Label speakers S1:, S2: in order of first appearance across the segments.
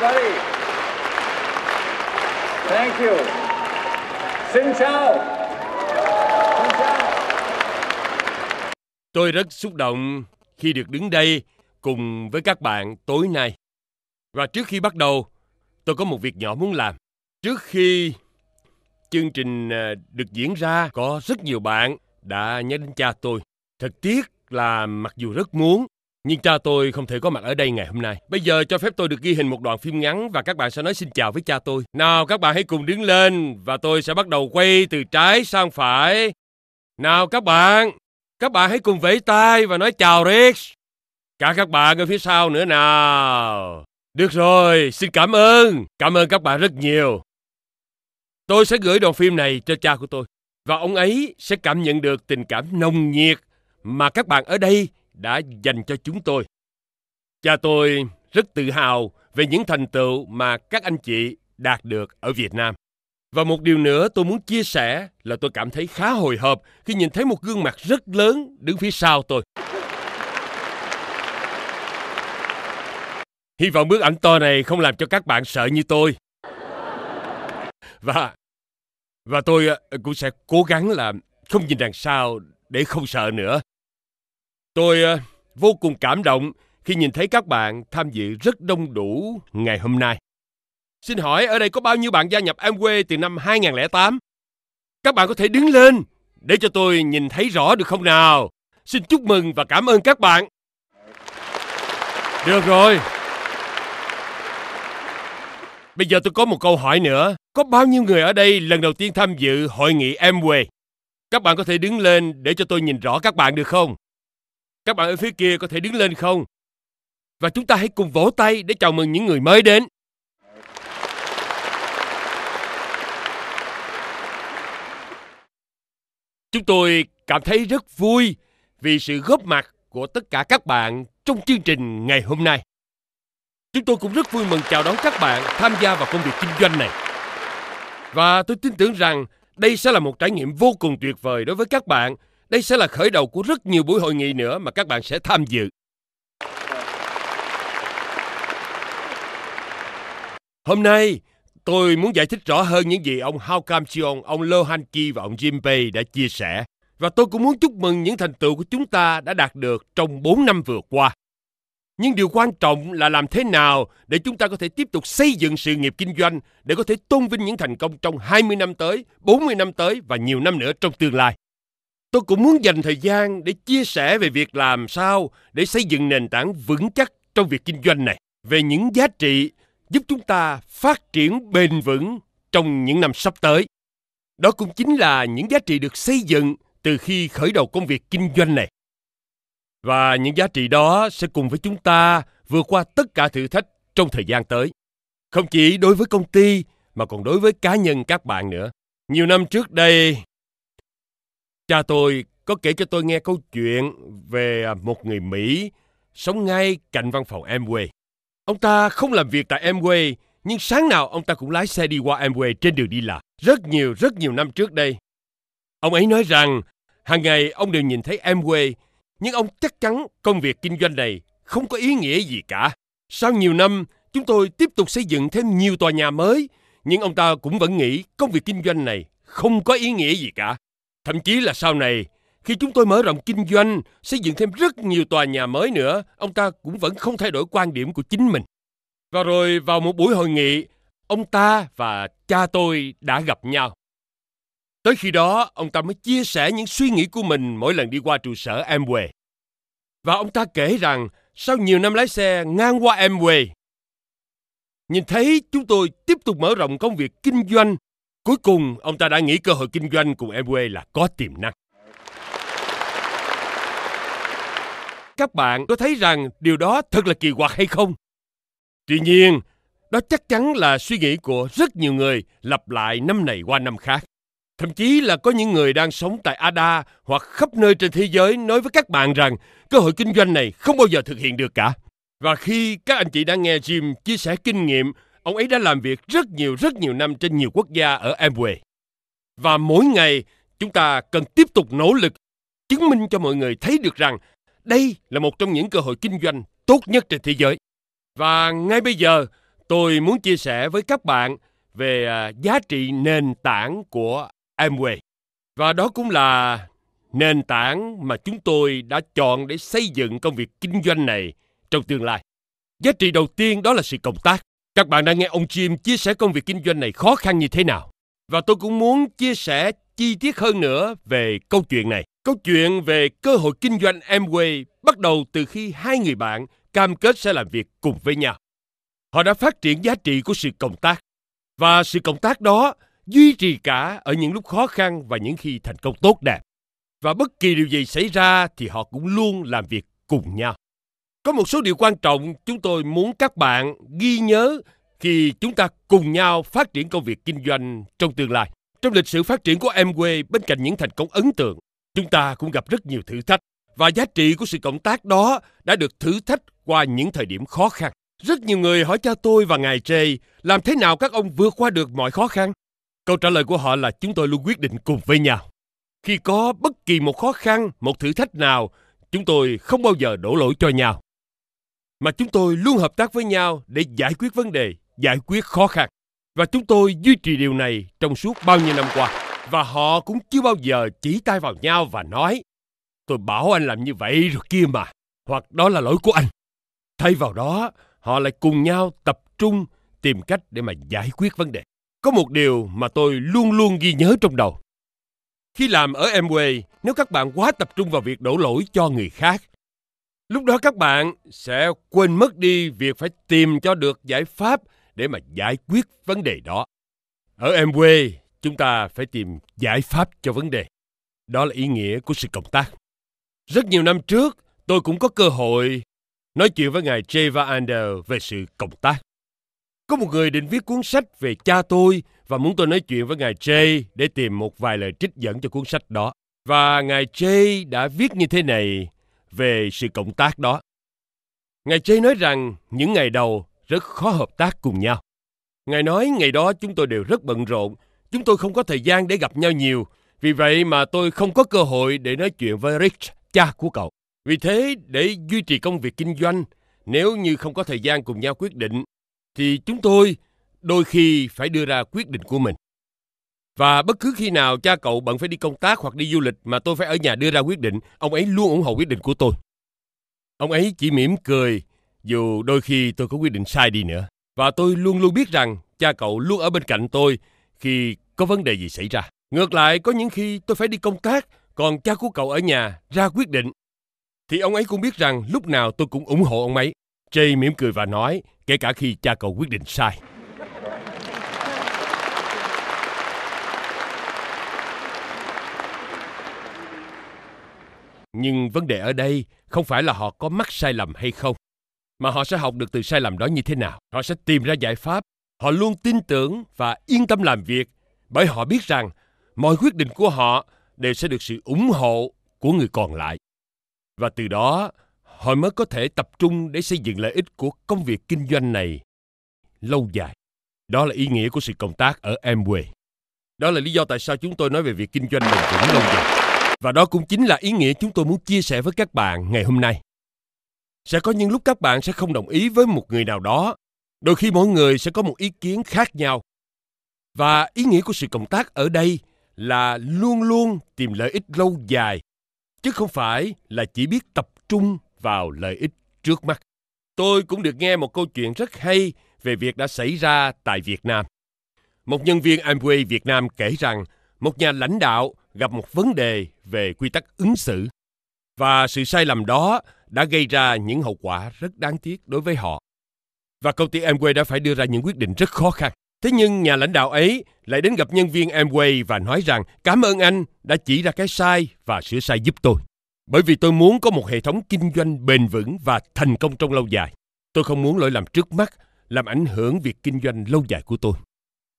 S1: everybody. Thank you. Xin chào. Xin chào.
S2: Tôi rất xúc động khi được đứng đây cùng với các bạn tối nay. Và trước khi bắt đầu, tôi có một việc nhỏ muốn làm. Trước khi chương trình à, được diễn ra, có rất nhiều bạn đã nhớ đến cha tôi. Thật tiếc là mặc dù rất muốn, nhưng cha tôi không thể có mặt ở đây ngày hôm nay. Bây giờ cho phép tôi được ghi hình một đoạn phim ngắn và các bạn sẽ nói xin chào với cha tôi. Nào các bạn hãy cùng đứng lên và tôi sẽ bắt đầu quay từ trái sang phải. Nào các bạn, các bạn hãy cùng vẫy tay và nói chào Rex. Cả các bạn ở phía sau nữa nào. Được rồi, xin cảm ơn. Cảm ơn các bạn rất nhiều. Tôi sẽ gửi đoạn phim này cho cha của tôi. Và ông ấy sẽ cảm nhận được tình cảm nồng nhiệt mà các bạn ở đây đã dành cho chúng tôi. Cha tôi rất tự hào về những thành tựu mà các anh chị đạt được ở Việt Nam. Và một điều nữa tôi muốn chia sẻ là tôi cảm thấy khá hồi hộp khi nhìn thấy một gương mặt rất lớn đứng phía sau tôi. Hy vọng bức ảnh to này không làm cho các bạn sợ như tôi. Và và tôi ờ, cũng sẽ cố gắng là không nhìn đằng sau để không sợ nữa. Tôi ờ, vô cùng cảm động khi nhìn thấy các bạn tham dự rất đông đủ ngày hôm nay. Xin hỏi ở đây có bao nhiêu bạn gia nhập Amway từ năm 2008? Các bạn có thể đứng lên để cho tôi nhìn thấy rõ được không nào? Xin chúc mừng và cảm ơn các bạn. Được rồi. Bây giờ tôi có một câu hỏi nữa. Có bao nhiêu người ở đây lần đầu tiên tham dự hội nghị Amway? Các bạn có thể đứng lên để cho tôi nhìn rõ các bạn được không? Các bạn ở phía kia có thể đứng lên không? Và chúng ta hãy cùng vỗ tay để chào mừng những người mới đến. Chúng tôi cảm thấy rất vui vì sự góp mặt của tất cả các bạn trong chương trình ngày hôm nay. Chúng tôi cũng rất vui mừng chào đón các bạn tham gia vào công việc kinh doanh này. Và tôi tin tưởng rằng đây sẽ là một trải nghiệm vô cùng tuyệt vời đối với các bạn. Đây sẽ là khởi đầu của rất nhiều buổi hội nghị nữa mà các bạn sẽ tham dự. Hôm nay, tôi muốn giải thích rõ hơn những gì ông Hao Kam Cheong, ông Lo Han Ki và ông Jim Pei đã chia sẻ. Và tôi cũng muốn chúc mừng những thành tựu của chúng ta đã đạt được trong 4 năm vừa qua. Nhưng điều quan trọng là làm thế nào để chúng ta có thể tiếp tục xây dựng sự nghiệp kinh doanh để có thể tôn vinh những thành công trong 20 năm tới, 40 năm tới và nhiều năm nữa trong tương lai. Tôi cũng muốn dành thời gian để chia sẻ về việc làm sao để xây dựng nền tảng vững chắc trong việc kinh doanh này, về những giá trị giúp chúng ta phát triển bền vững trong những năm sắp tới. Đó cũng chính là những giá trị được xây dựng từ khi khởi đầu công việc kinh doanh này. Và những giá trị đó sẽ cùng với chúng ta vượt qua tất cả thử thách trong thời gian tới. Không chỉ đối với công ty mà còn đối với cá nhân các bạn nữa. Nhiều năm trước đây, cha tôi có kể cho tôi nghe câu chuyện về à, một người Mỹ sống ngay cạnh văn phòng Amway. Ông ta không làm việc tại Amway, nhưng sáng nào ông ta cũng lái xe đi qua Amway trên đường đi làm. Rất nhiều, rất nhiều năm trước đây. Ông ấy nói rằng, hàng ngày ông đều nhìn thấy Amway nhưng ông chắc chắn công việc kinh doanh này không có ý nghĩa gì cả. Sau nhiều năm, chúng tôi tiếp tục xây dựng thêm nhiều tòa nhà mới, nhưng ông ta cũng vẫn nghĩ công việc kinh doanh này không có ý nghĩa gì cả. Thậm chí là sau này, khi chúng tôi mở rộng kinh doanh, xây dựng thêm rất nhiều tòa nhà mới nữa, ông ta cũng vẫn không thay đổi quan điểm của chính mình. Và rồi vào một buổi hội nghị, ông ta và cha tôi đã gặp nhau. Tới khi đó, ông ta mới chia sẻ những suy nghĩ của mình mỗi lần đi qua trụ sở Amway. Và ông ta kể rằng sau nhiều năm lái xe ngang qua Amway, nhìn thấy chúng tôi tiếp tục mở rộng công việc kinh doanh. Cuối cùng, ông ta đã nghĩ cơ hội kinh doanh cùng Amway là có tiềm năng. Các bạn có thấy rằng điều đó thật là kỳ quặc hay không? Tuy nhiên, đó chắc chắn là suy nghĩ của rất nhiều người lặp lại năm này qua năm khác. Thậm chí là có những người đang sống tại Ada hoặc khắp nơi trên thế giới nói với các bạn rằng cơ hội kinh doanh này không bao giờ thực hiện được cả. Và khi các anh chị đã nghe Jim chia sẻ kinh nghiệm, ông ấy đã làm việc rất nhiều rất nhiều năm trên nhiều quốc gia ở Amway. Và mỗi ngày chúng ta cần tiếp tục nỗ lực chứng minh cho mọi người thấy được rằng đây là một trong những cơ hội kinh doanh tốt nhất trên thế giới. Và ngay bây giờ, tôi muốn chia sẻ với các bạn về à, giá trị nền tảng của Amway. Và đó cũng là nền tảng mà chúng tôi đã chọn để xây dựng công việc kinh doanh này trong tương lai. Giá trị đầu tiên đó là sự cộng tác. Các bạn đã nghe ông Jim chia sẻ công việc kinh doanh này khó khăn như thế nào. Và tôi cũng muốn chia sẻ chi tiết hơn nữa về câu chuyện này. Câu chuyện về cơ hội kinh doanh Amway bắt đầu từ khi hai người bạn cam kết sẽ làm việc cùng với nhau. Họ đã phát triển giá trị của sự cộng tác. Và sự cộng tác đó duy trì cả ở những lúc khó khăn và những khi thành công tốt đẹp. Và bất kỳ điều gì xảy ra thì họ cũng luôn làm việc cùng nhau. Có một số điều quan trọng chúng tôi muốn các bạn ghi nhớ khi chúng ta cùng nhau phát triển công việc kinh doanh trong tương lai. Trong lịch sử phát triển của Amway, bên cạnh những thành công ấn tượng, chúng ta cũng gặp rất nhiều thử thách và giá trị của sự cộng tác đó đã được thử thách qua những thời điểm khó khăn. Rất nhiều người hỏi cha tôi và ngài Jay làm thế nào các ông vượt qua được mọi khó khăn. Câu trả lời của họ là chúng tôi luôn quyết định cùng với nhau. Khi có bất kỳ một khó khăn, một thử thách nào, chúng tôi không bao giờ đổ lỗi cho nhau. Mà chúng tôi luôn hợp tác với nhau để giải quyết vấn đề, giải quyết khó khăn. Và chúng tôi duy trì điều này trong suốt bao nhiêu năm qua. Và họ cũng chưa bao giờ chỉ tay vào nhau và nói Tôi bảo anh làm như vậy rồi kia mà. Hoặc đó là lỗi của anh. Thay vào đó, họ lại cùng nhau tập trung tìm cách để mà giải quyết vấn đề. Có một điều mà tôi luôn luôn ghi nhớ trong đầu. Khi làm ở Amway, nếu các bạn quá tập trung vào việc đổ lỗi cho người khác, lúc đó các bạn sẽ quên mất đi việc phải tìm cho được giải pháp để mà giải quyết vấn đề đó. Ở em quê chúng ta phải tìm giải pháp cho vấn đề. Đó là ý nghĩa của sự cộng tác. Rất nhiều năm trước, tôi cũng có cơ hội nói chuyện với ngài Jay Vander về sự cộng tác. Có một người định viết cuốn sách về cha tôi và muốn tôi nói chuyện với ngài Jay để tìm một vài lời trích dẫn cho cuốn sách đó. Và ngài Jay đã viết như thế này về sự cộng tác đó. Ngài Jay nói rằng những ngày đầu rất khó hợp tác cùng nhau. Ngài nói ngày đó chúng tôi đều rất bận rộn, chúng tôi không có thời gian để gặp nhau nhiều, vì vậy mà tôi không có cơ hội để nói chuyện với Rich, cha của cậu. Vì thế, để duy trì công việc kinh doanh, nếu như không có thời gian cùng nhau quyết định, thì chúng tôi đôi khi phải đưa ra quyết định của mình. Và bất cứ khi nào cha cậu bận phải đi công tác hoặc đi du lịch mà tôi phải ở nhà đưa ra quyết định, ông ấy luôn ủng hộ quyết định của tôi. Ông ấy chỉ mỉm cười, dù đôi khi tôi có quyết định sai đi nữa. Và tôi luôn luôn biết rằng cha cậu luôn ở bên cạnh tôi khi có vấn đề gì xảy ra. Ngược lại, có những khi tôi phải đi công tác, còn cha của cậu ở nhà ra quyết định. Thì ông ấy cũng biết rằng lúc nào tôi cũng ủng hộ ông ấy. Jay mỉm cười và nói, kể cả khi cha cậu quyết định sai. Nhưng vấn đề ở đây không phải là họ có mắc sai lầm hay không, mà họ sẽ học được từ sai lầm đó như thế nào. Họ sẽ tìm ra giải pháp. Họ luôn tin tưởng và yên tâm làm việc bởi họ biết rằng mọi quyết định của họ đều sẽ được sự ủng hộ của người còn lại. Và từ đó, họ mới có thể tập trung để xây dựng lợi ích của công việc kinh doanh này lâu dài. Đó là ý nghĩa của sự cộng tác ở Amway. Đó là lý do tại sao chúng tôi nói về việc kinh doanh bền vững lâu dài. Và đó cũng chính là ý nghĩa chúng tôi muốn chia sẻ với các bạn ngày hôm nay. Sẽ có những lúc các bạn sẽ không đồng ý với một người nào đó. Đôi khi mỗi người sẽ có một ý kiến khác nhau. Và ý nghĩa của sự cộng tác ở đây là luôn luôn tìm lợi ích lâu dài, chứ không phải là chỉ biết tập trung vào lợi ích trước mắt. Tôi cũng được nghe một câu chuyện rất hay về việc đã xảy ra tại Việt Nam. Một nhân viên Amway Việt Nam kể rằng một nhà lãnh đạo gặp một vấn đề về quy tắc ứng xử và sự sai lầm đó đã gây ra những hậu quả rất đáng tiếc đối với họ. Và công ty Amway đã phải đưa ra những quyết định rất khó khăn. Thế nhưng nhà lãnh đạo ấy lại đến gặp nhân viên Amway và nói rằng, cảm ơn anh đã chỉ ra cái sai và sửa sai giúp tôi. Bởi vì tôi muốn có một hệ thống kinh doanh bền vững và thành công trong lâu dài. Tôi không muốn lỗi lầm trước mắt làm ảnh hưởng việc kinh doanh lâu dài của tôi.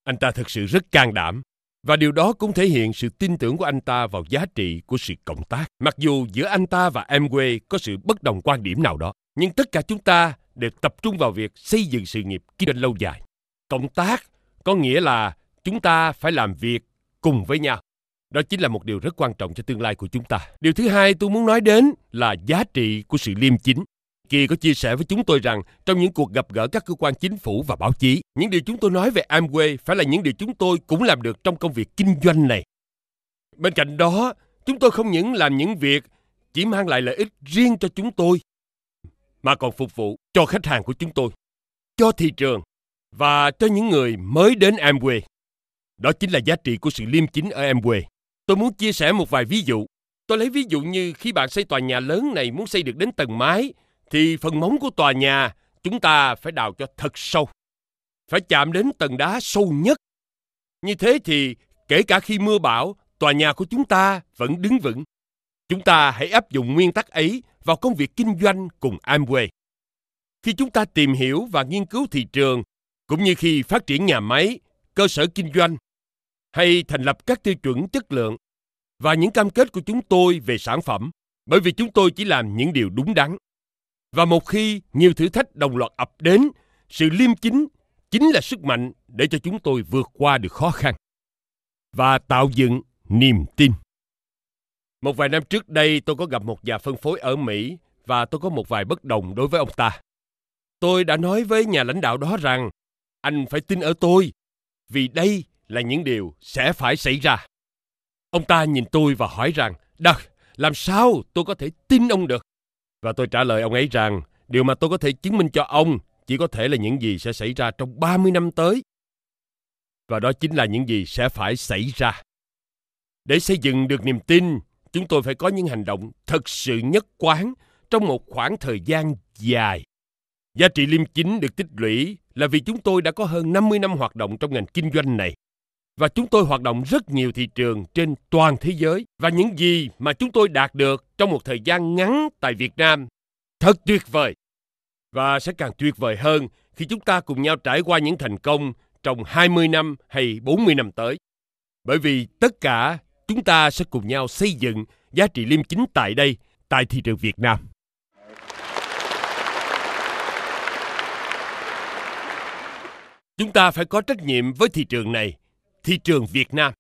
S2: Anh ta thực sự rất can đảm và điều đó cũng thể hiện sự tin tưởng của anh ta vào giá trị của sự cộng tác. Mặc dù giữa anh ta và Amway có sự bất đồng quan điểm nào đó, nhưng tất cả chúng ta đều tập trung vào việc xây dựng sự nghiệp kinh doanh lâu dài. Cộng tác có nghĩa là chúng ta phải làm việc cùng với nhau. Đó chính là một điều rất quan trọng cho tương lai của chúng ta. Điều thứ hai tôi muốn nói đến là giá trị của sự liêm chính. Kỳ có chia sẻ với chúng tôi rằng trong những cuộc gặp gỡ các cơ quan chính phủ và báo chí, những điều chúng tôi nói về Amway phải là những điều chúng tôi cũng làm được trong công việc kinh doanh này. Bên cạnh đó, chúng tôi không những làm những việc chỉ mang lại lợi ích riêng cho chúng tôi, mà còn phục vụ cho khách hàng của chúng tôi, cho thị trường và cho những người mới đến Amway. Đó chính là giá trị của sự liêm chính ở Amway. Tôi muốn chia sẻ một vài ví dụ. Tôi lấy ví dụ như khi bạn xây tòa nhà lớn này muốn xây được đến tầng mái, thì phần móng của tòa nhà chúng ta phải đào cho thật sâu. Phải chạm đến tầng đá sâu nhất. Như thế thì kể cả khi mưa bão, tòa nhà của chúng ta vẫn đứng vững. Chúng ta hãy áp dụng nguyên tắc ấy vào công việc kinh doanh cùng Amway. Khi chúng ta tìm hiểu và nghiên cứu thị trường, cũng như khi phát triển nhà máy, cơ sở kinh doanh hay thành lập các tiêu chuẩn chất lượng và những cam kết của chúng tôi về sản phẩm, bởi vì chúng tôi chỉ làm những điều đúng đắn. Và một khi nhiều thử thách đồng loạt ập đến, sự liêm chính chính là sức mạnh để cho chúng tôi vượt qua được khó khăn và tạo dựng niềm tin. Một vài năm trước đây tôi có gặp một nhà phân phối ở Mỹ và tôi có một vài bất đồng đối với ông ta. Tôi đã nói với nhà lãnh đạo đó rằng anh phải tin ở tôi vì đây là những điều sẽ phải xảy ra. Ông ta nhìn tôi và hỏi rằng, Đắc, làm sao tôi có thể tin ông được? Và tôi trả lời ông ấy rằng, điều mà tôi có thể chứng minh cho ông chỉ có thể là những gì sẽ xảy ra trong 30 năm tới. Và đó chính là những gì sẽ phải xảy ra. Để xây dựng được niềm tin, chúng tôi phải có những hành động thật sự nhất quán trong một khoảng thời gian dài. Giá trị liêm chính được tích lũy là vì chúng tôi đã có hơn 50 năm hoạt động trong ngành kinh doanh này. Và chúng tôi hoạt động rất nhiều thị trường trên toàn thế giới. Và những gì mà chúng tôi đạt được trong một thời gian ngắn tại Việt Nam thật tuyệt vời. Và sẽ càng tuyệt vời hơn khi chúng ta cùng nhau trải qua những thành công trong 20 năm hay 40 năm tới. Bởi vì tất cả chúng ta sẽ cùng nhau xây dựng giá trị liêm chính tại đây, tại thị trường Việt Nam. Chúng ta phải có trách nhiệm với thị trường này, thị trường Việt Nam.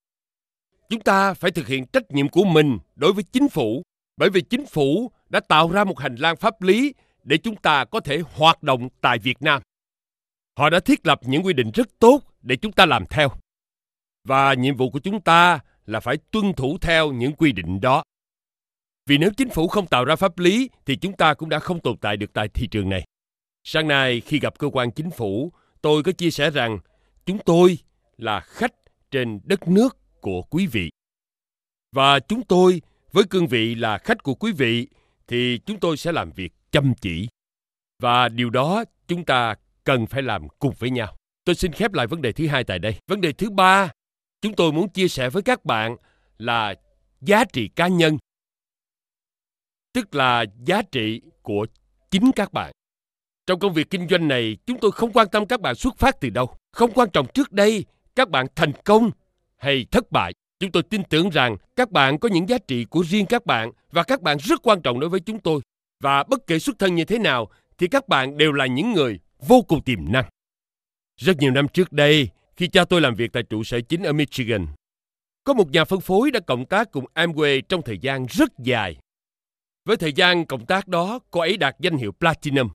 S2: Chúng ta phải thực hiện trách nhiệm của mình đối với chính phủ, bởi vì chính phủ đã tạo ra một hành lang pháp lý để chúng ta có thể hoạt động tại Việt Nam. Họ đã thiết lập những quy định rất tốt để chúng ta làm theo. Và nhiệm vụ của chúng ta là phải tuân thủ theo những quy định đó. Vì nếu chính phủ không tạo ra pháp lý thì chúng ta cũng đã không tồn tại được tại thị trường này. Sáng nay khi gặp cơ quan chính phủ, tôi có chia sẻ rằng chúng tôi là khách trên đất nước của quý vị. Và chúng tôi với cương vị là khách của quý vị thì chúng tôi sẽ làm việc chăm chỉ. Và điều đó chúng ta cần phải làm cùng với nhau. Tôi xin khép lại vấn đề thứ hai tại đây. Vấn đề thứ ba, chúng tôi muốn chia sẻ với các bạn là giá trị cá nhân. Tức là giá trị của chính các bạn. Trong công việc kinh doanh này, chúng tôi không quan tâm các bạn xuất phát từ đâu. Không quan trọng trước đây các bạn thành công hay thất bại. Chúng tôi tin tưởng rằng các bạn có những giá trị của riêng các bạn và các bạn rất quan trọng đối với chúng tôi. Và bất kể xuất thân như thế nào thì các bạn đều là những người vô cùng tiềm năng. Rất nhiều năm trước đây, khi cha tôi làm việc tại trụ sở chính ở Michigan, có một nhà phân phối đã cộng tác cùng Amway trong thời gian rất dài. Với thời gian cộng tác đó, cô ấy đạt danh hiệu Platinum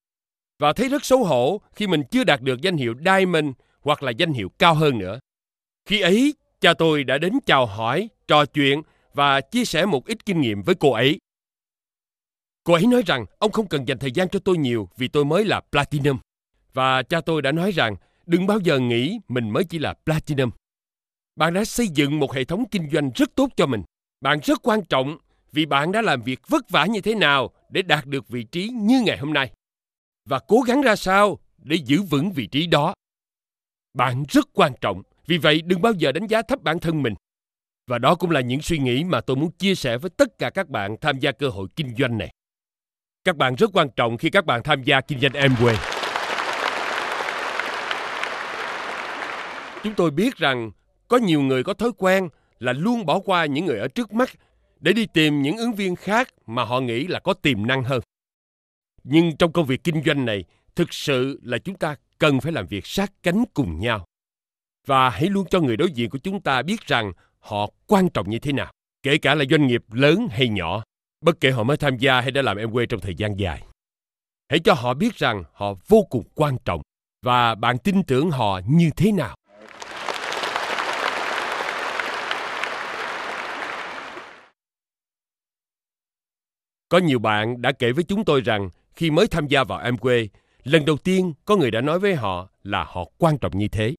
S2: và thấy rất xấu hổ khi mình chưa đạt được danh hiệu Diamond hoặc là danh hiệu cao hơn nữa. Khi ấy, cha tôi đã đến chào hỏi, trò chuyện và chia sẻ một ít kinh nghiệm với cô ấy. Cô ấy nói rằng ông không cần dành thời gian cho tôi nhiều vì tôi mới là Platinum. Và cha tôi đã nói rằng đừng bao giờ nghĩ mình mới chỉ là Platinum. Bạn đã xây dựng một hệ thống kinh doanh rất tốt cho mình. Bạn rất quan trọng vì bạn đã làm việc vất vả như thế nào để đạt được vị trí như ngày hôm nay và cố gắng ra sao để giữ vững vị trí đó. Bạn rất quan trọng, vì vậy đừng bao giờ đánh giá thấp bản thân mình. Và đó cũng là những suy nghĩ mà tôi muốn chia sẻ với tất cả các bạn tham gia cơ hội kinh doanh này. Các bạn rất quan trọng khi các bạn tham gia kinh doanh Amway. Chúng tôi biết rằng có nhiều người có thói quen là luôn bỏ qua những người ở trước mắt để đi tìm những ứng viên khác mà họ nghĩ là có tiềm năng hơn. Nhưng trong công việc kinh doanh này, thực sự là chúng ta cần phải làm việc sát cánh cùng nhau. Và hãy luôn cho người đối diện của chúng ta biết rằng họ quan trọng như thế nào, kể cả là doanh nghiệp lớn hay nhỏ, bất kể họ mới tham gia hay đã làm em quê trong thời gian dài. Hãy cho họ biết rằng họ vô cùng quan trọng và bạn tin tưởng họ như thế nào. Có nhiều bạn đã kể với chúng tôi rằng khi mới tham gia vào em quê, lần đầu tiên có người đã nói với họ là họ quan trọng như thế.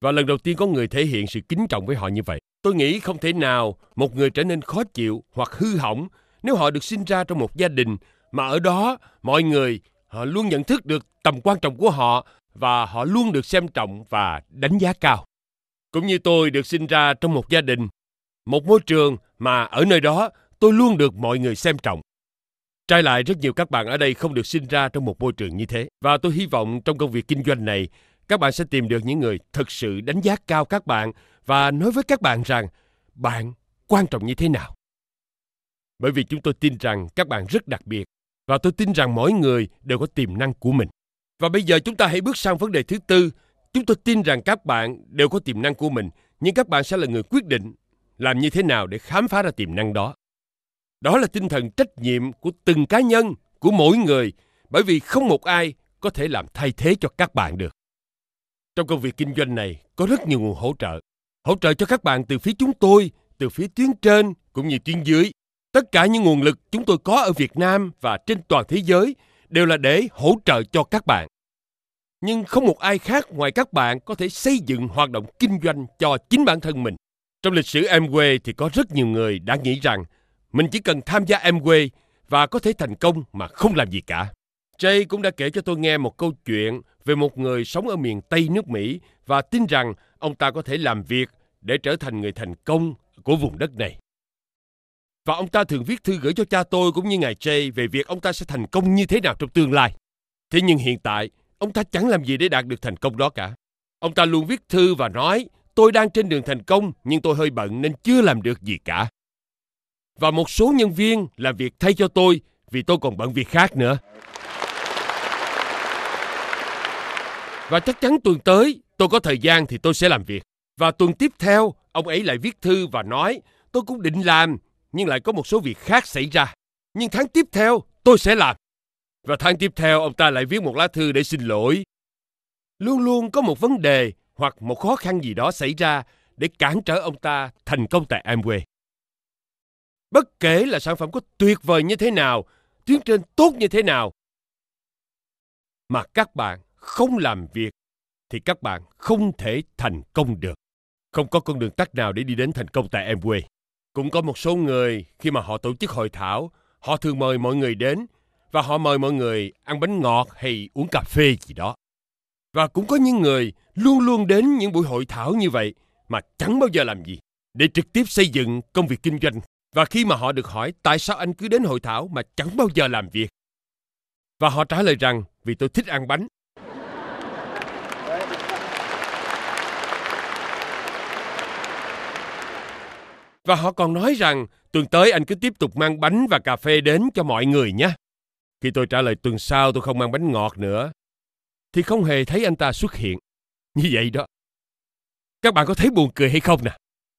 S2: Và lần đầu tiên có người thể hiện sự kính trọng với họ như vậy. Tôi nghĩ không thể nào một người trở nên khó chịu hoặc hư hỏng nếu họ được sinh ra trong một gia đình mà ở đó mọi người họ luôn nhận thức được tầm quan trọng của họ và họ luôn được xem trọng và đánh giá cao. Cũng như tôi được sinh ra trong một gia đình, một môi trường mà ở nơi đó tôi luôn được mọi người xem trọng. Trái lại, rất nhiều các bạn ở đây không được sinh ra trong một môi trường như thế. Và tôi hy vọng trong công việc kinh doanh này, các bạn sẽ tìm được những người thực sự đánh giá cao các bạn và nói với các bạn rằng bạn quan trọng như thế nào. Bởi vì chúng tôi tin rằng các bạn rất đặc biệt và tôi tin rằng mỗi người đều có tiềm năng của mình. Và bây giờ chúng ta hãy bước sang vấn đề thứ tư. Chúng tôi tin rằng các bạn đều có tiềm năng của mình, nhưng các bạn sẽ là người quyết định làm như thế nào để khám phá ra tiềm năng đó. Đó là tinh thần trách nhiệm của từng cá nhân, của mỗi người, bởi vì không một ai có thể làm thay thế cho các bạn được. Trong công việc kinh doanh này có rất nhiều nguồn hỗ trợ. Hỗ trợ cho các bạn từ phía chúng tôi, từ phía tuyến trên cũng như tuyến dưới. Tất cả những nguồn lực chúng tôi có ở Việt Nam và trên toàn thế giới đều là để hỗ trợ cho các bạn. Nhưng không một ai khác ngoài các bạn có thể xây dựng hoạt động kinh doanh cho chính bản thân mình. Trong lịch sử Amway thì có rất nhiều người đã nghĩ rằng mình chỉ cần tham gia Amway và có thể thành công mà không làm gì cả. Jay cũng đã kể cho tôi nghe một câu chuyện về một người sống ở miền Tây nước Mỹ và tin rằng ông ta có thể làm việc để trở thành người thành công của vùng đất này. Và ông ta thường viết thư gửi cho cha tôi cũng như ngài Jay về việc ông ta sẽ thành công như thế nào trong tương lai. Thế nhưng hiện tại, ông ta chẳng làm gì để đạt được thành công đó cả. Ông ta luôn viết thư và nói, tôi đang trên đường thành công nhưng tôi hơi bận nên chưa làm được gì cả. Và một số nhân viên làm việc thay cho tôi vì tôi còn bận việc khác nữa. Và chắc chắn tuần tới tôi có thời gian thì tôi sẽ làm việc. Và tuần tiếp theo, ông ấy lại viết thư và nói tôi cũng định làm nhưng lại có một số việc khác xảy ra. Nhưng tháng tiếp theo tôi sẽ làm. Và tháng tiếp theo ông ta lại viết một lá thư để xin lỗi. Luôn luôn có một vấn đề hoặc một khó khăn gì đó xảy ra để cản trở ông ta thành công tại Amway. Bất kể là sản phẩm có tuyệt vời như thế nào, tuyến trên tốt như thế nào, mà các bạn không làm việc thì các bạn không thể thành công được. Không có con đường tắt nào để đi đến thành công tại Amway. Cũng có một số người khi mà họ tổ chức hội thảo, họ thường mời mọi người đến và họ mời mọi người ăn bánh ngọt hay uống cà phê gì đó. Và cũng có những người luôn luôn đến những buổi hội thảo như vậy mà chẳng bao giờ làm gì để trực tiếp xây dựng công việc kinh doanh. Và khi mà họ được hỏi tại sao anh cứ đến hội thảo mà chẳng bao giờ làm việc. Và họ trả lời rằng vì tôi thích ăn bánh Và họ còn nói rằng tuần tới anh cứ tiếp tục mang bánh và cà phê đến cho mọi người nhé. Khi tôi trả lời tuần sau tôi không mang bánh ngọt nữa, thì không hề thấy anh ta xuất hiện. Như vậy đó. Các bạn có thấy buồn cười hay không nè?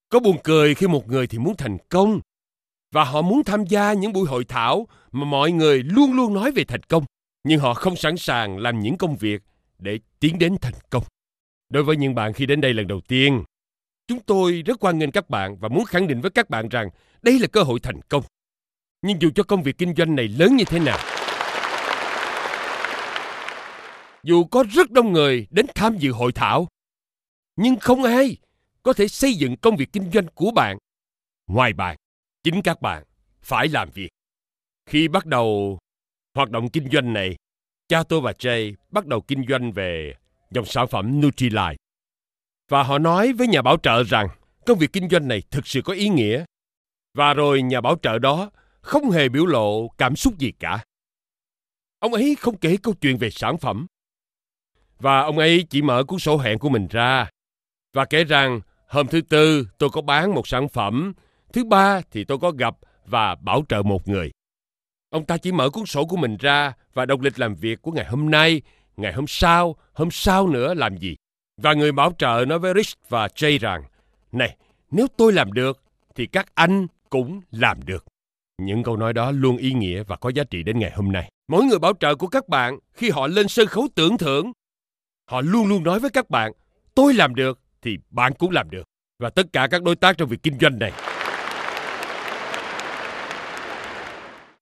S2: Có buồn cười khi một người thì muốn thành công và họ muốn tham gia những buổi hội thảo mà mọi người luôn luôn nói về thành công, nhưng họ không sẵn sàng làm những công việc để tiến đến thành công. Đối với những bạn khi đến đây lần đầu tiên, Chúng tôi rất hoan nghênh các bạn và muốn khẳng định với các bạn rằng đây là cơ hội thành công. Nhưng dù cho công việc kinh doanh này lớn như thế nào, dù có rất đông người đến tham dự hội thảo, nhưng không ai có thể xây dựng công việc kinh doanh của bạn ngoài bạn. Chính các bạn phải làm việc. Khi bắt đầu hoạt động kinh doanh này, cha tôi và Jay bắt đầu kinh doanh về dòng sản phẩm Nutrilite. Và họ nói với nhà bảo trợ rằng công việc kinh doanh này thực sự có ý nghĩa. Và rồi nhà bảo trợ đó không hề biểu lộ cảm xúc gì cả. Ông ấy không kể câu chuyện về sản phẩm. Và ông ấy chỉ mở cuốn sổ hẹn của mình ra và kể rằng hôm thứ tư tôi có bán một sản phẩm, thứ ba thì tôi có gặp và bảo trợ một người. Ông ta chỉ mở cuốn sổ của mình ra và đọc lịch làm việc của ngày hôm nay, ngày hôm sau, hôm sau nữa làm gì. Và người bảo trợ nói với Rich và Jay rằng, Này, nếu tôi làm được, thì các anh cũng làm được. Những câu nói đó luôn ý nghĩa và có giá trị đến ngày hôm nay. Mỗi người bảo trợ của các bạn khi họ lên sân khấu tưởng thưởng, họ luôn luôn nói với các bạn, tôi làm được thì bạn cũng làm được. Và tất cả các đối tác trong việc kinh doanh này.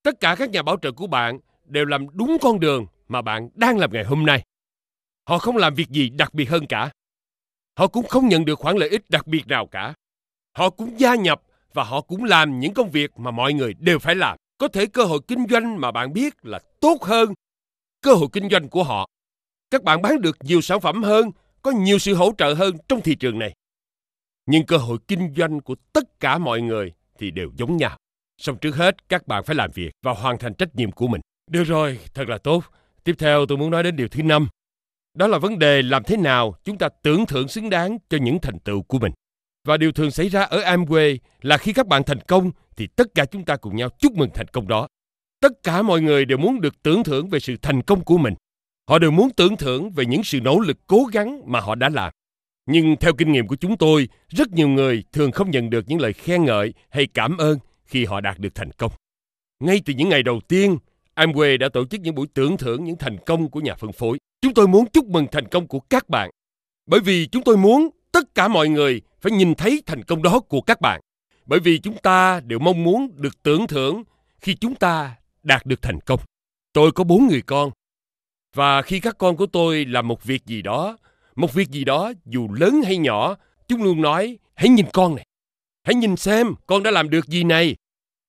S2: Tất cả các nhà bảo trợ của bạn đều làm đúng con đường mà bạn đang làm ngày hôm nay. Họ không làm việc gì đặc biệt hơn cả. Họ cũng không nhận được khoản lợi ích đặc biệt nào cả. Họ cũng gia nhập và họ cũng làm những công việc mà mọi người đều phải làm. Có thể cơ hội kinh doanh mà bạn biết là tốt hơn cơ hội kinh doanh của họ. Các bạn bán được nhiều sản phẩm hơn, có nhiều sự hỗ trợ hơn trong thị trường này. Nhưng cơ hội kinh doanh của tất cả mọi người thì đều giống nhau. Xong trước hết, các bạn phải làm việc và hoàn thành trách nhiệm của mình. Được rồi, thật là tốt. Tiếp theo tôi muốn nói đến điều thứ năm. Đó là vấn đề làm thế nào chúng ta tưởng thưởng xứng đáng cho những thành tựu của mình. Và điều thường xảy ra ở Amway là khi các bạn thành công thì tất cả chúng ta cùng nhau chúc mừng thành công đó. Tất cả mọi người đều muốn được tưởng thưởng về sự thành công của mình. Họ đều muốn tưởng thưởng về những sự nỗ lực cố gắng mà họ đã làm. Nhưng theo kinh nghiệm của chúng tôi, rất nhiều người thường không nhận được những lời khen ngợi hay cảm ơn khi họ đạt được thành công. Ngay từ những ngày đầu tiên, Amway đã tổ chức những buổi tưởng thưởng những thành công của nhà phân phối. Chúng tôi muốn chúc mừng thành công của các bạn. Bởi vì chúng tôi muốn tất cả mọi người phải nhìn thấy thành công đó của các bạn. Bởi vì chúng ta đều mong muốn được tưởng thưởng khi chúng ta đạt được thành công. Tôi có bốn người con. Và khi các con của tôi làm một việc gì đó, một việc gì đó dù lớn hay nhỏ, chúng luôn nói, hãy nhìn con này. Hãy nhìn xem con đã làm được gì này.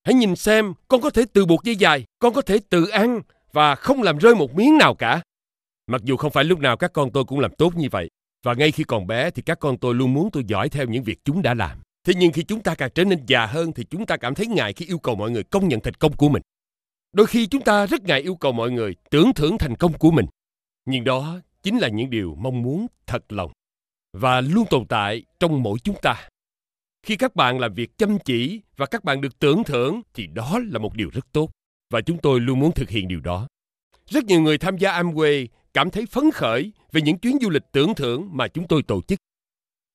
S2: Hãy nhìn xem con có thể từ buộc dây dài, con có thể tự ăn và không làm rơi một miếng nào cả. Mặc dù không phải lúc nào các con tôi cũng làm tốt như vậy, và ngay khi còn bé thì các con tôi luôn muốn tôi giỏi theo những việc chúng đã làm. Thế nhưng khi chúng ta càng trở nên già hơn thì chúng ta cảm thấy ngại khi yêu cầu mọi người công nhận thành công của mình. Đôi khi chúng ta rất ngại yêu cầu mọi người tưởng thưởng thành công của mình. Nhưng đó chính là những điều mong muốn thật lòng và luôn tồn tại trong mỗi chúng ta. Khi các bạn làm việc chăm chỉ và các bạn được tưởng thưởng thì đó là một điều rất tốt và chúng tôi luôn muốn thực hiện điều đó. Rất nhiều người tham gia Amway cảm thấy phấn khởi về những chuyến du lịch tưởng thưởng mà chúng tôi tổ chức.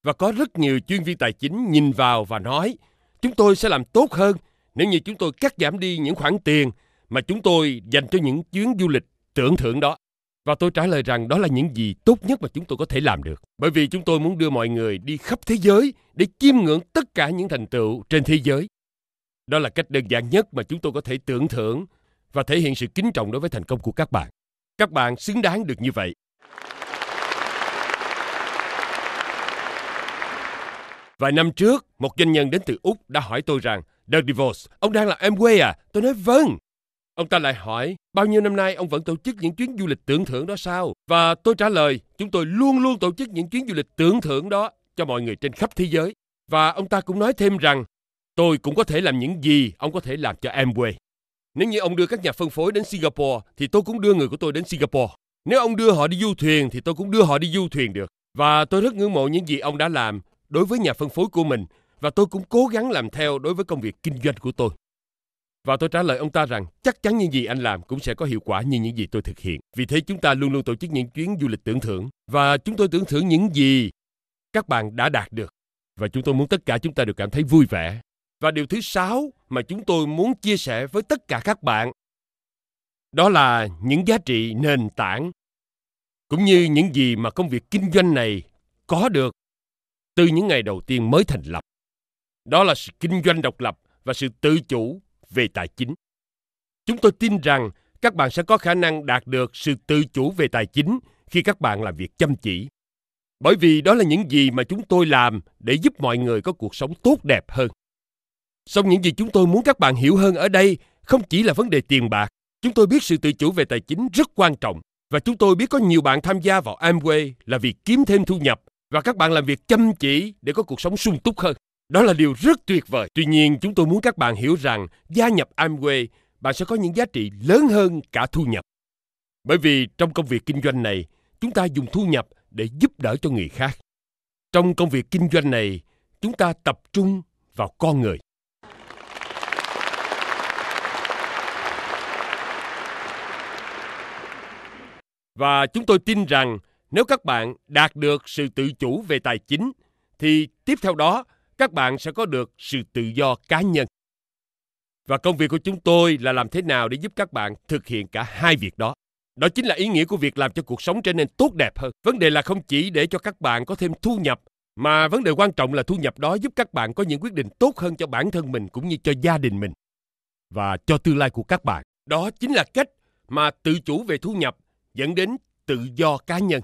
S2: Và có rất nhiều chuyên viên tài chính nhìn vào và nói, chúng tôi sẽ làm tốt hơn nếu như chúng tôi cắt giảm đi những khoản tiền mà chúng tôi dành cho những chuyến du lịch tưởng thưởng đó. Và tôi trả lời rằng đó là những gì tốt nhất mà chúng tôi có thể làm được. Bởi vì chúng tôi muốn đưa mọi người đi khắp thế giới để chiêm ngưỡng tất cả những thành tựu trên thế giới. Đó là cách đơn giản nhất mà chúng tôi có thể tưởng thưởng và thể hiện sự kính trọng đối với thành công của các bạn. Các bạn xứng đáng được như vậy. Vài năm trước, một doanh nhân đến từ Úc đã hỏi tôi rằng, the divorce ông đang làm quê à? Tôi nói vâng. Ông ta lại hỏi, bao nhiêu năm nay ông vẫn tổ chức những chuyến du lịch tưởng thưởng đó sao? Và tôi trả lời, chúng tôi luôn luôn tổ chức những chuyến du lịch tưởng thưởng đó cho mọi người trên khắp thế giới. Và ông ta cũng nói thêm rằng, tôi cũng có thể làm những gì ông có thể làm cho em quê nếu như ông đưa các nhà phân phối đến Singapore, thì tôi cũng đưa người của tôi đến Singapore. Nếu ông đưa họ đi du thuyền, thì tôi cũng đưa họ đi du thuyền được. Và tôi rất ngưỡng mộ những gì ông đã làm đối với nhà phân phối của mình, và tôi cũng cố gắng làm theo đối với công việc kinh doanh của tôi. Và tôi trả lời ông ta rằng chắc chắn những gì anh làm cũng sẽ có hiệu quả như những gì tôi thực hiện. Vì thế chúng ta luôn luôn tổ chức những chuyến du lịch tưởng thưởng và chúng tôi tưởng thưởng những gì các bạn đã đạt được. Và chúng tôi muốn tất cả chúng ta được cảm thấy vui vẻ. Và điều thứ sáu mà chúng tôi muốn chia sẻ với tất cả các bạn đó là những giá trị nền tảng, cũng như những gì mà công việc kinh doanh này có được từ những ngày đầu tiên mới thành lập. Đó là sự kinh doanh độc lập và sự tự chủ về tài chính. Chúng tôi tin rằng các bạn sẽ có khả năng đạt được sự tự chủ về tài chính khi các bạn làm việc chăm chỉ. Bởi vì đó là những gì mà chúng tôi làm để giúp mọi người có cuộc sống tốt đẹp hơn. Song những gì chúng tôi muốn các bạn hiểu hơn ở đây không chỉ là vấn đề tiền bạc. Chúng tôi biết sự tự chủ về tài chính rất quan trọng và chúng tôi biết có nhiều bạn tham gia vào Amway là vì kiếm thêm thu nhập và các bạn làm việc chăm chỉ để có cuộc sống sung túc hơn. Đó là điều rất tuyệt vời. Tuy nhiên, chúng tôi muốn các bạn hiểu rằng gia nhập Amway, bạn sẽ có những giá trị lớn hơn cả thu nhập. Bởi vì trong công việc kinh doanh này, chúng ta dùng thu nhập để giúp đỡ cho người khác. Trong công việc kinh doanh này, chúng ta tập trung vào con người. Và chúng tôi tin rằng nếu các bạn đạt được sự tự chủ về tài chính thì tiếp theo đó các bạn sẽ có được sự tự do cá nhân. Và công việc của chúng tôi là làm thế nào để giúp các bạn thực hiện cả hai việc đó. Đó chính là ý nghĩa của việc làm cho cuộc sống trở nên tốt đẹp hơn. Vấn đề là không chỉ để cho các bạn có thêm thu nhập, mà vấn đề quan trọng là thu nhập đó giúp các bạn có những quyết định tốt hơn cho bản thân mình cũng như cho gia đình mình và cho tương lai của các bạn. Đó chính là cách mà tự chủ về thu nhập dẫn đến tự do cá nhân.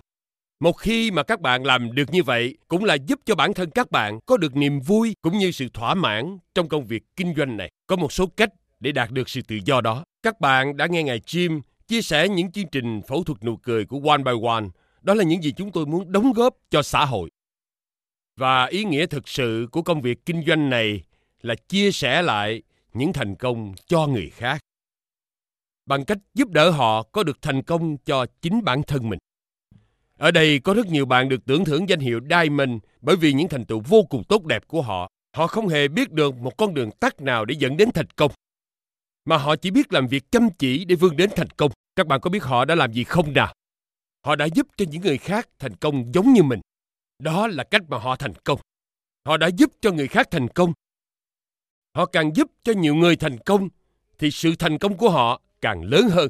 S2: Một khi mà các bạn làm được như vậy cũng là giúp cho bản thân các bạn có được niềm vui cũng như sự thỏa mãn trong công việc kinh doanh này. Có một số cách để đạt được sự tự do đó. Các bạn đã nghe ngài Jim chia sẻ những chương trình phẫu thuật nụ cười của One by One. Đó là những gì chúng tôi muốn đóng góp cho xã hội. Và ý nghĩa thực sự của công việc kinh doanh này là chia sẻ lại những thành công cho người khác bằng cách giúp đỡ họ có được thành công cho chính bản thân mình. Ở đây có rất nhiều bạn được tưởng thưởng danh hiệu Diamond bởi vì những thành tựu vô cùng tốt đẹp của họ. Họ không hề biết được một con đường tắt nào để dẫn đến thành công, mà họ chỉ biết làm việc chăm chỉ để vươn đến thành công. Các bạn có biết họ đã làm gì không nào? Họ đã giúp cho những người khác thành công giống như mình. Đó là cách mà họ thành công. Họ đã giúp cho người khác thành công. Họ càng giúp cho nhiều người thành công thì sự thành công của họ càng lớn hơn.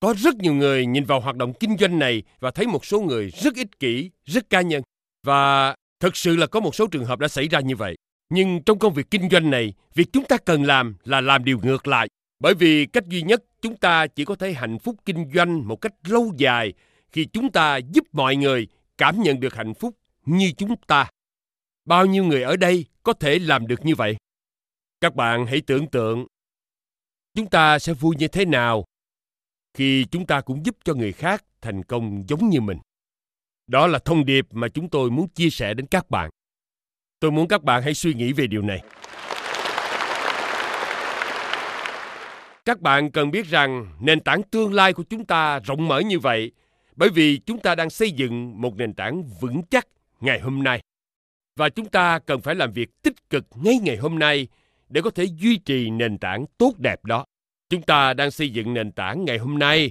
S2: Có rất nhiều người nhìn vào hoạt động kinh doanh này và thấy một số người rất ích kỷ, rất cá nhân. Và thực sự là có một số trường hợp đã xảy ra như vậy. Nhưng trong công việc kinh doanh này, việc chúng ta cần làm là làm điều ngược lại. Bởi vì cách duy nhất chúng ta chỉ có thể hạnh phúc kinh doanh một cách lâu dài khi chúng ta giúp mọi người cảm nhận được hạnh phúc như chúng ta. Bao nhiêu người ở đây có thể làm được như vậy? Các bạn hãy tưởng tượng chúng ta sẽ vui như thế nào khi chúng ta cũng giúp cho người khác thành công giống như mình. Đó là thông điệp mà chúng tôi muốn chia sẻ đến các bạn. Tôi muốn các bạn hãy suy nghĩ về điều này. Các bạn cần biết rằng nền tảng tương lai của chúng ta rộng mở như vậy bởi vì chúng ta đang xây dựng một nền tảng vững chắc ngày hôm nay. Và chúng ta cần phải làm việc tích cực ngay ngày hôm nay để có thể duy trì nền tảng tốt đẹp đó. Chúng ta đang xây dựng nền tảng ngày hôm nay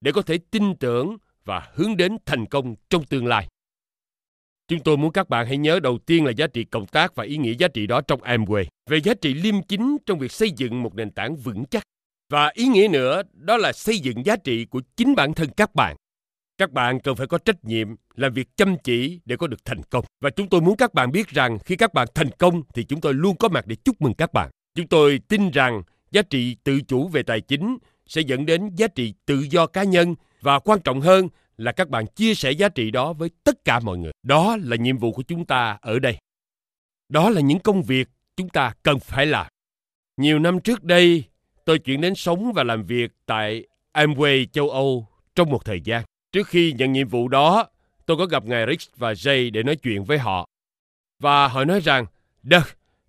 S2: để có thể tin tưởng và hướng đến thành công trong tương lai. Chúng tôi muốn các bạn hãy nhớ đầu tiên là giá trị cộng tác và ý nghĩa giá trị đó trong Amway. Về giá trị liêm chính trong việc xây dựng một nền tảng vững chắc. Và ý nghĩa nữa, đó là xây dựng giá trị của chính bản thân các bạn. Các bạn cần phải có trách nhiệm làm việc chăm chỉ để có được thành công. Và chúng tôi muốn các bạn biết rằng khi các bạn thành công thì chúng tôi luôn có mặt để chúc mừng các bạn. Chúng tôi tin rằng giá trị tự chủ về tài chính sẽ dẫn đến giá trị tự do cá nhân và quan trọng hơn là các bạn chia sẻ giá trị đó với tất cả mọi người. Đó là nhiệm vụ của chúng ta ở đây. Đó là những công việc chúng ta cần phải làm. Nhiều năm trước đây, tôi chuyển đến sống và làm việc tại Amway châu Âu trong một thời gian. Trước khi nhận nhiệm vụ đó, tôi có gặp ngài Rich và Jay để nói chuyện với họ. Và họ nói rằng, Đợt,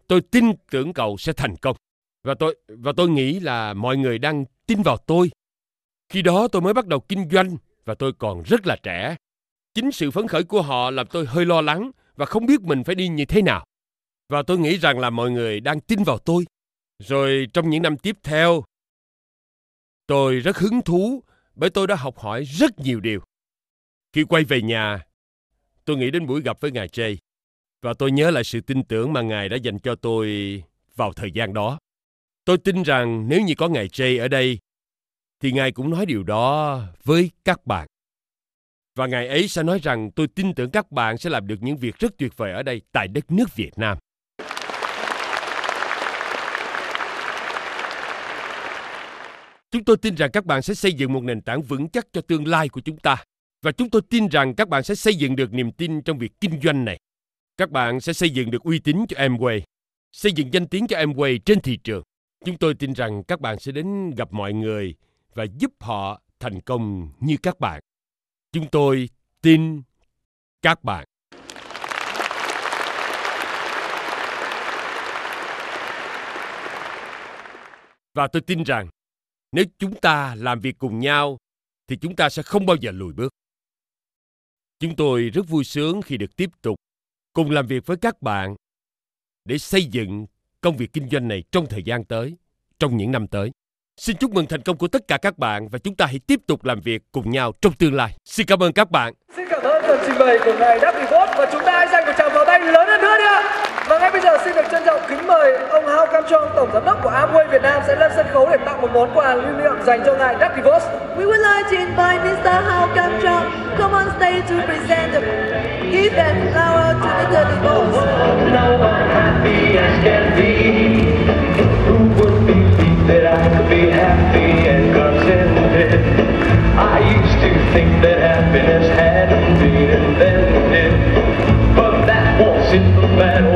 S2: tôi tin tưởng cậu sẽ thành công. Và tôi và tôi nghĩ là mọi người đang tin vào tôi. Khi đó tôi mới bắt đầu kinh doanh và tôi còn rất là trẻ. Chính sự phấn khởi của họ làm tôi hơi lo lắng và không biết mình phải đi như thế nào. Và tôi nghĩ rằng là mọi người đang tin vào tôi. Rồi trong những năm tiếp theo, tôi rất hứng thú bởi tôi đã học hỏi rất nhiều điều. Khi quay về nhà, tôi nghĩ đến buổi gặp với ngài Jay và tôi nhớ lại sự tin tưởng mà ngài đã dành cho tôi vào thời gian đó. Tôi tin rằng nếu như có ngài Jay ở đây, thì ngài cũng nói điều đó với các bạn. Và ngài ấy sẽ nói rằng tôi tin tưởng các bạn sẽ làm được những việc rất tuyệt vời ở đây tại đất nước Việt Nam. Chúng tôi tin rằng các bạn sẽ xây dựng một nền tảng vững chắc cho tương lai của chúng ta. Và chúng tôi tin rằng các bạn sẽ xây dựng được niềm tin trong việc kinh doanh này. Các bạn sẽ xây dựng được uy tín cho Amway, xây dựng danh tiếng cho Amway trên thị trường. Chúng tôi tin rằng các bạn sẽ đến gặp mọi người và giúp họ thành công như các bạn. Chúng tôi tin các bạn. Và tôi tin rằng nếu chúng ta làm việc cùng nhau thì chúng ta sẽ không bao giờ lùi bước. Chúng tôi rất vui sướng khi được tiếp tục cùng làm việc với các bạn để xây dựng công việc kinh doanh này trong thời gian tới, trong những năm tới. Xin chúc mừng thành công của tất cả các bạn và chúng ta hãy tiếp tục làm việc cùng nhau trong tương lai. Xin cảm ơn các bạn.
S1: Xin cảm ơn phần trình bày của ngài Đắc Vị Vốt và chúng ta hãy dành một tràng pháo tay lớn hơn nữa đi ạ. Và ngay bây giờ xin được trân trọng kính mời ông Hao Cam Chong, tổng giám đốc của Amway Việt Nam sẽ lên sân khấu để tặng một món quà lưu niệm dành cho ngài Đắc Vị Vốt.
S3: We would like to invite Mr. Hao Kam Chong come on stage to present the gift and flower to Mr. Divorce.
S4: That I could be happy and contented? I used to think that happiness had been invented, but that wasn't the man.